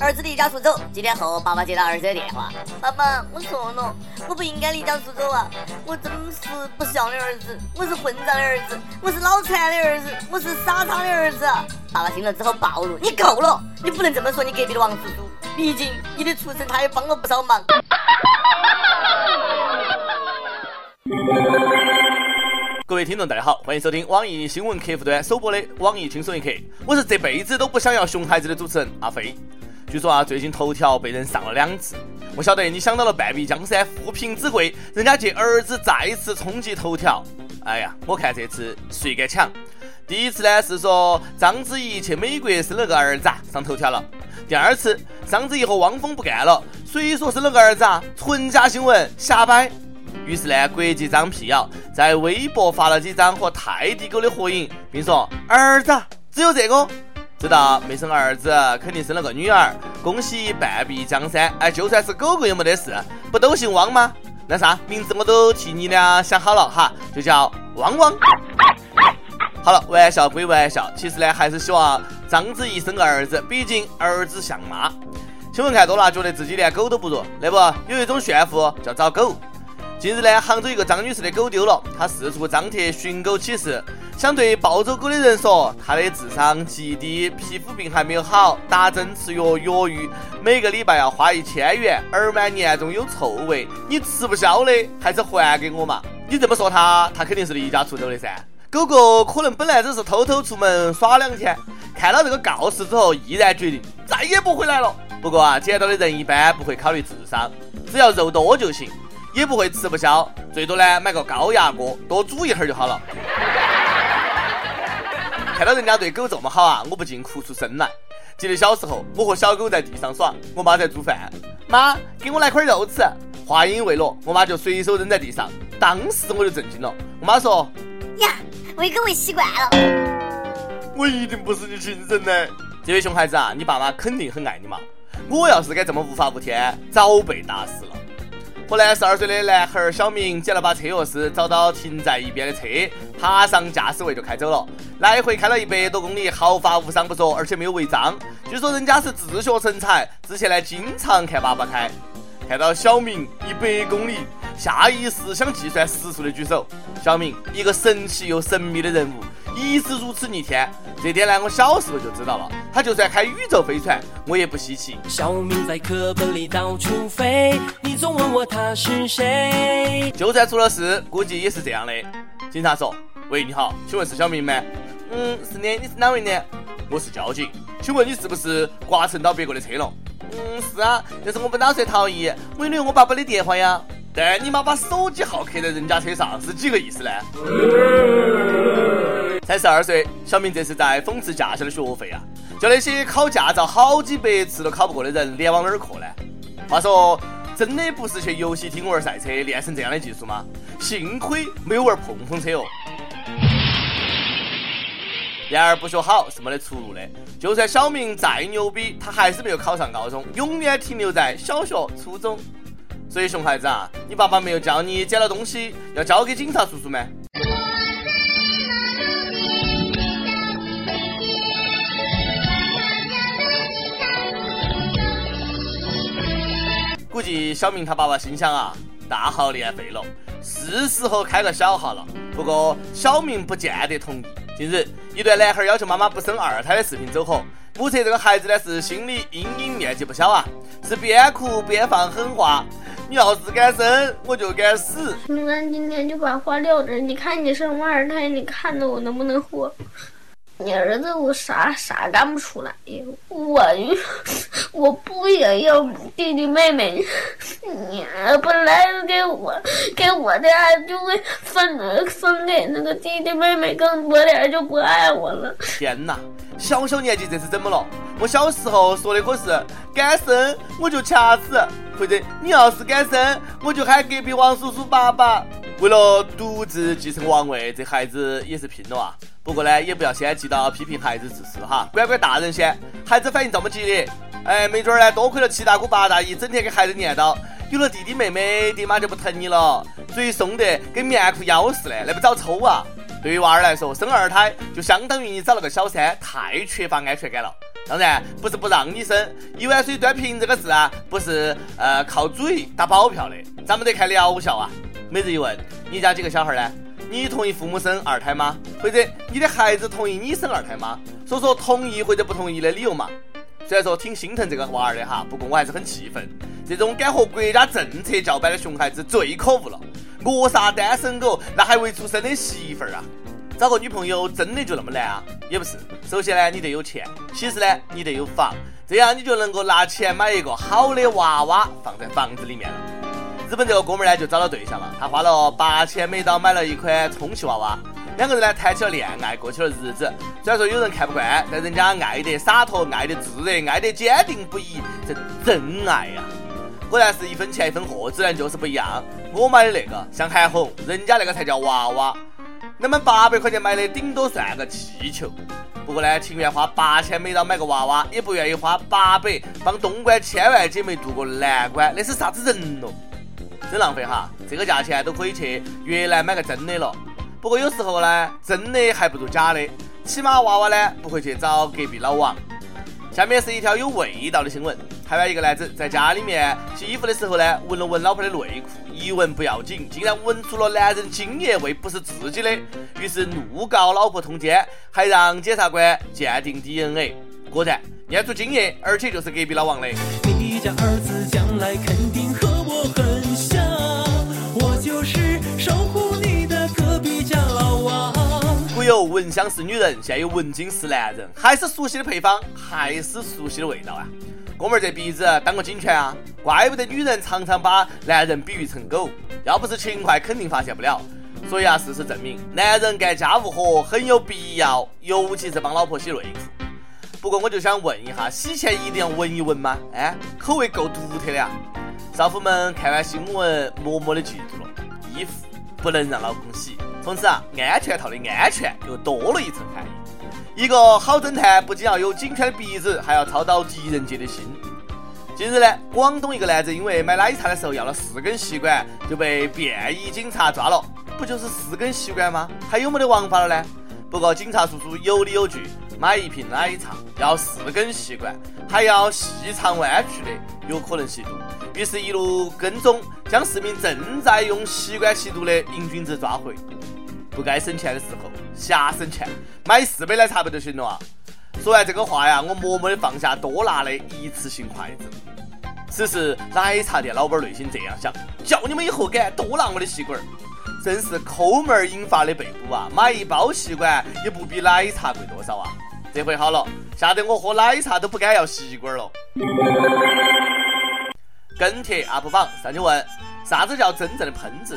儿子离家出走，几天后，爸爸接到儿子的电话：“爸爸，我错了，我不应该离家出走啊！我真是不孝的儿子，我是混账的儿子，我是脑残的儿子，我是傻叉的儿子。”爸爸听了之后暴怒：“你够了！你不能这么说你隔壁的王叔叔，毕竟你的出生他也帮了不少忙。”各位听众，大家好，欢迎收听网易新闻客户端首播的《网易轻松一刻》，我是这辈子都不想要熊孩子的主持人阿飞。据说啊，最近头条被人上了两次。我晓得你想到了半壁江山、富平之贵，人家借儿子再次冲击头条。哎呀，我看这次谁敢抢？第一次呢是说章子怡去美国生了个儿子上头条了。第二次，章子怡和汪峰不干了，谁说生了个儿子啊？纯假新闻，瞎掰。于是呢，国际章辟谣，在微博发了几张和泰迪狗的合影，并说儿子只有这个。知道没生儿子，肯定生了个女儿。恭喜半壁江山！哎，就算是狗狗也没得事，不都姓汪吗？那啥，名字我都替你俩想好了哈，就叫汪汪。好了，玩笑归玩笑，其实呢，还是希望章子怡生个儿子，毕竟儿子像妈。新闻看多了，觉得自己连狗都不如，那不有一种炫富叫找狗。近日呢，杭州一个张女士的狗丢了，她四处张贴寻狗启事，想对抱走狗的人说，他的智商极低，皮肤病还没有好，打针吃药药浴，每个礼拜要花一千元，耳螨年中有臭味，你吃不消的，还是还给我嘛？你这么说他，他肯定是离家出走的噻。狗狗可能本来只是偷偷出门耍两天，看到这个告示之后，毅然决定再也不回来了。不过啊，捡到的人一般不会考虑智商，只要肉多就行。也不会吃不消，最多呢买个高压锅多煮一会儿就好了。看到人家对狗这么好啊，我不禁哭出声来。记得小时候，我和小狗在地上耍，我妈在煮饭，妈给我来块肉吃。话音未落，我妈就随手扔在地上，当时我就震惊了。我妈说：“呀，喂狗喂习惯了。”我一定不是你亲生的，这位熊孩子啊，你爸妈肯定很爱你嘛。我要是敢这么无法无天，早被打死了。河南十二岁的男孩小明捡了把车钥匙，找到停在一边的车，爬上驾驶位就开走了。来回开了一百多公里，毫发无伤不说，而且没有违章。据说人家是自学成才，之前呢经常看爸爸开。看到小明一百公里，下意识想计算时速的举手。小明，一个神奇又神秘的人物。一直如此逆天，这点呢，我小时候就知道了。他就算开宇宙飞船，我也不稀奇。小明在课本里到处飞，你总问我他是谁？就算出了事，估计也是这样的。警察说：“喂，你好，请问是小明吗？”“嗯，是的，你是哪位呢？”“我是交警，请问你是不是刮蹭到别个的车了？”“嗯，是啊，但是我不打算逃逸，我留我爸爸的电话呀。”“但你妈把手机号刻在人家车上，是几个意思呢？”才十二岁，小明这是在讽刺驾校的学费啊！叫那些考驾照好几百次都考不过的人，脸往哪儿磕呢？话说，真的不是去游戏厅玩赛车练成这样的技术吗？幸亏没有玩碰碰车哦。然而不学好是没得出路的。就算小明再牛逼，他还是没有考上高中，永远停留在小学、初中。所以，熊孩子啊，你爸爸没有教你捡了东西要交给警察叔叔吗？估计小明他爸爸心想啊，大号练废了，是时候开个小号了。不过小明不见得同意。近日，一段男孩要求妈妈不生二胎的视频走红，目测这个孩子呢是心理阴影面积不小啊，是边哭边放狠话：“你要是敢生，我就敢死。”咱今天就把话撂这，你看你生完二胎，你看着我能不能活？你儿子我啥啥干不出来呀？我我不想要弟弟妹妹？你本来给我给我的爱就会分分给那个弟弟妹妹更多点，就不爱我了。天哪，小小年纪这是怎么了？我小时候说的可是敢生我就掐死，或者你要是敢生我就喊隔壁王叔叔爸爸。为了独自继承王位，这孩子也是拼了啊！不过呢，也不要先急到批评孩子自私哈，管管大人先。孩子反应这么激烈，哎，没准儿呢，多亏了七大姑八大姨整天给孩子念叨，有了弟弟妹妹，爹妈就不疼你了，嘴松得跟棉裤腰似的，那不早抽啊！对于娃儿来说，生二胎就相当于你找了个小三，太缺乏安全感了。当然，不是不让你生，一碗水端平这个事啊，不是呃靠嘴打保票的，咱们得看疗效啊。每日一问，你家几个小孩呢？你同意父母生二胎吗？或者你的孩子同意你生二胎吗？说说同意或者不同意的理由嘛。虽然说挺心疼这个娃儿的哈，不过我还是很气愤，这种敢和国家政策叫板的熊孩子最可恶了。扼杀单身狗，那还未出生的媳妇儿啊！找个女朋友真的就那么难啊？也不是。首先呢，你得有钱；其次呢，你得有房，这样你就能够拿钱买一个好的娃娃放在房子里面了。日本这个哥们儿呢，就找到对象了，他花了八千美刀买了一款充气娃娃，两个人呢谈起了恋爱，过起了日子。虽然说有人看不惯，但人家爱得洒脱，爱得炙热，爱得坚定不移，这真爱呀！果然是一分钱一分货，质量就是不一样。我买的那个像韩红，人家那个才叫娃娃。那么八百块钱买的顶多算个气球。不过呢，情愿花八千美刀买个娃娃，也不愿意花八百帮东莞千万姐妹渡过难关。那是啥子人咯？真浪费哈！这个价钱都可以去越南买个真的了。不过有时候呢，真的还不如假的。起码娃娃呢不会去找隔壁老王。下面是一条有味道的新闻。台湾一个男子在家里面洗衣服的时候呢，闻了闻老婆的内裤，一闻不要紧，竟然闻出了男人精液味，不是自己的，于是怒告老婆通奸，还让检察官鉴定 DNA，果然验出精液，而且就是隔壁老王的。你家儿子家闻香识女人，现有闻精识男人，还是熟悉的配方，还是熟悉的味道啊！哥们儿，这鼻子当个警犬啊，怪不得女人常常把男人比喻成狗，要不是勤快，肯定发现不了。所以啊，事实证明，男人干家务活很有必要，尤其是帮老婆洗内裤。不过我就想问一下，洗前一定要闻一闻吗？哎，口味够独特的呀。少妇们看完新闻，默默的记住了：衣服不能让老公洗。从此啊，安全套的安全又多了一层含义。一个好侦探不仅要有警犬的鼻子，还要操到狄仁杰的心。近日呢，广东一个男子因为买奶茶的时候要了四根吸管，就被便衣警察抓了。不就是四根吸管吗？还有没得王法了呢？不过警察叔叔有理有据，买一瓶奶茶要四根吸管，还要细长弯曲的，有可能吸毒。于是，一路跟踪，将四名正在用吸管吸毒的瘾君子抓回。不该省钱的时候瞎省钱，买四杯奶茶不就行了啊？说完这个话呀，我默默的放下多拿的一次性筷子。此时奶茶店老板内心这样想：叫你们以后敢多拿我的吸管，真是抠门引发的被捕啊！买一包吸管也不比奶茶贵多少啊！这回好了，吓得我喝奶茶都不敢要吸管了。跟帖 UP 榜上去问：啥子叫真正的喷子？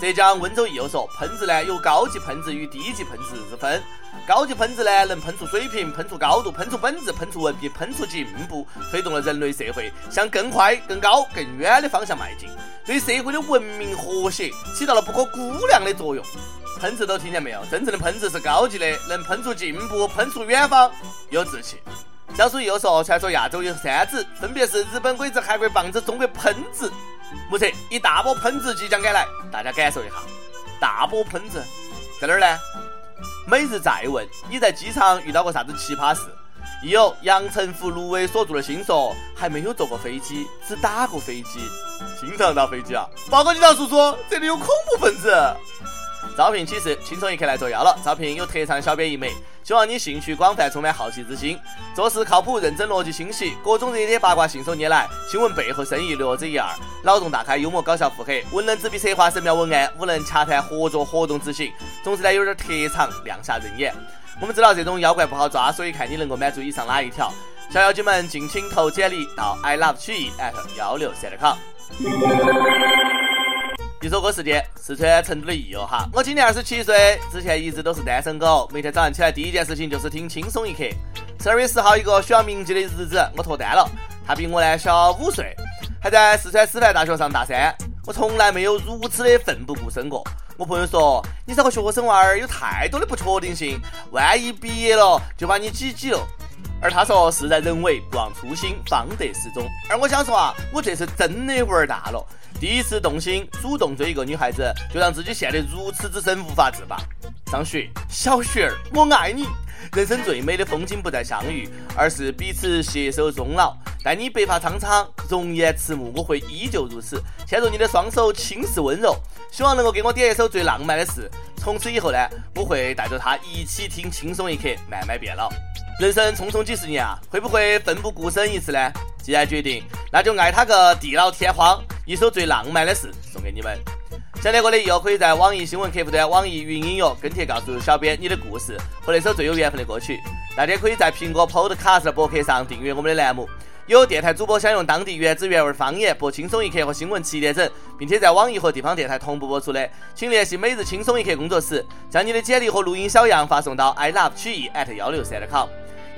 浙江温州义友说，喷子呢有高级喷子与低级喷子之分。高级喷子呢能喷出水平、喷出高度、喷出本质、喷出文笔、喷出进步，推动了人类社会向更快、更高、更远的方向迈进，对社会的文明和谐起到了不可估量的作用。喷子都听见没有？真正的喷子是高级的，能喷出进步、喷出远方，有志气。小鼠又说，传说亚洲有三子，分别是日本鬼子、韩国棒子、中国喷子。目测一大波喷子即将赶来，大家感受一下。大波喷子在哪儿呢？每日再问：你在机场遇到过啥子奇葩事？亦有阳澄湖芦苇锁住了心说，还没有坐过飞机，只打过飞机。经常打飞机啊！报告警察叔叔，这里有恐怖分子。招聘启事，轻松一刻来作妖了。招聘有特长小编一枚，希望你兴趣广泛，充满好奇之心，做事靠谱、认真、逻辑清晰，各种热点八卦信手拈来，新闻背后深意略知一二，脑洞大开、幽默搞笑、腹黑，文能执笔策划神妙文案，武能洽谈合作活动执行。总之呢，有点特长，亮瞎人眼。我们知道这种妖怪不好抓，所以看你能够满足以上哪一条。小妖精们，敬请投简历到 i love 曲艺 at 幺六三 com。一首歌时间，四川成都的益友哈，我今年二十七岁，之前一直都是单身狗，每天早上起来第一件事情就是听轻松一刻。十二月十号一个需要铭记的日子，我脱单了，他比我呢小五岁，还在四川师范大学上大三，我从来没有如此的奋不顾身过。我朋友说，你这个学生娃儿有太多的不确定性，万一毕业了就把你挤挤了。而他说，事在人为，不忘初心，方得始终。而我想说啊，我这次真的玩大了。第一次动心，主动追一个女孩子，就让自己陷得如此之深，无法自拔。上学，小雪儿，我爱你。人生最美的风景不在相遇，而是彼此携手终老。待你白发苍苍，容颜迟暮，我会依旧如此，牵住你的双手，轻似温柔。希望能够给我点一首最浪漫的事。从此以后呢，我会带着他一起听轻松一刻，慢慢变老。人生匆匆几十年啊，会不会奋不顾身一次呢？既然决定，那就爱他个地老天荒。一首最浪漫的事送给你们。想听歌的友可以在网易新闻客户端、网易云音乐跟帖告诉小编你的故事和那首最有缘分的歌曲。大家可以在苹果 Podcast 博客上订阅我们的栏目。有电台主播想用当地原汁原味方言播轻松一刻和新闻七点整，并且在网易和地方电台同步播出的，请联系每日轻松一刻工作室，将你的简历和录音小样发送到 i love 曲艺 at 幺六三 com。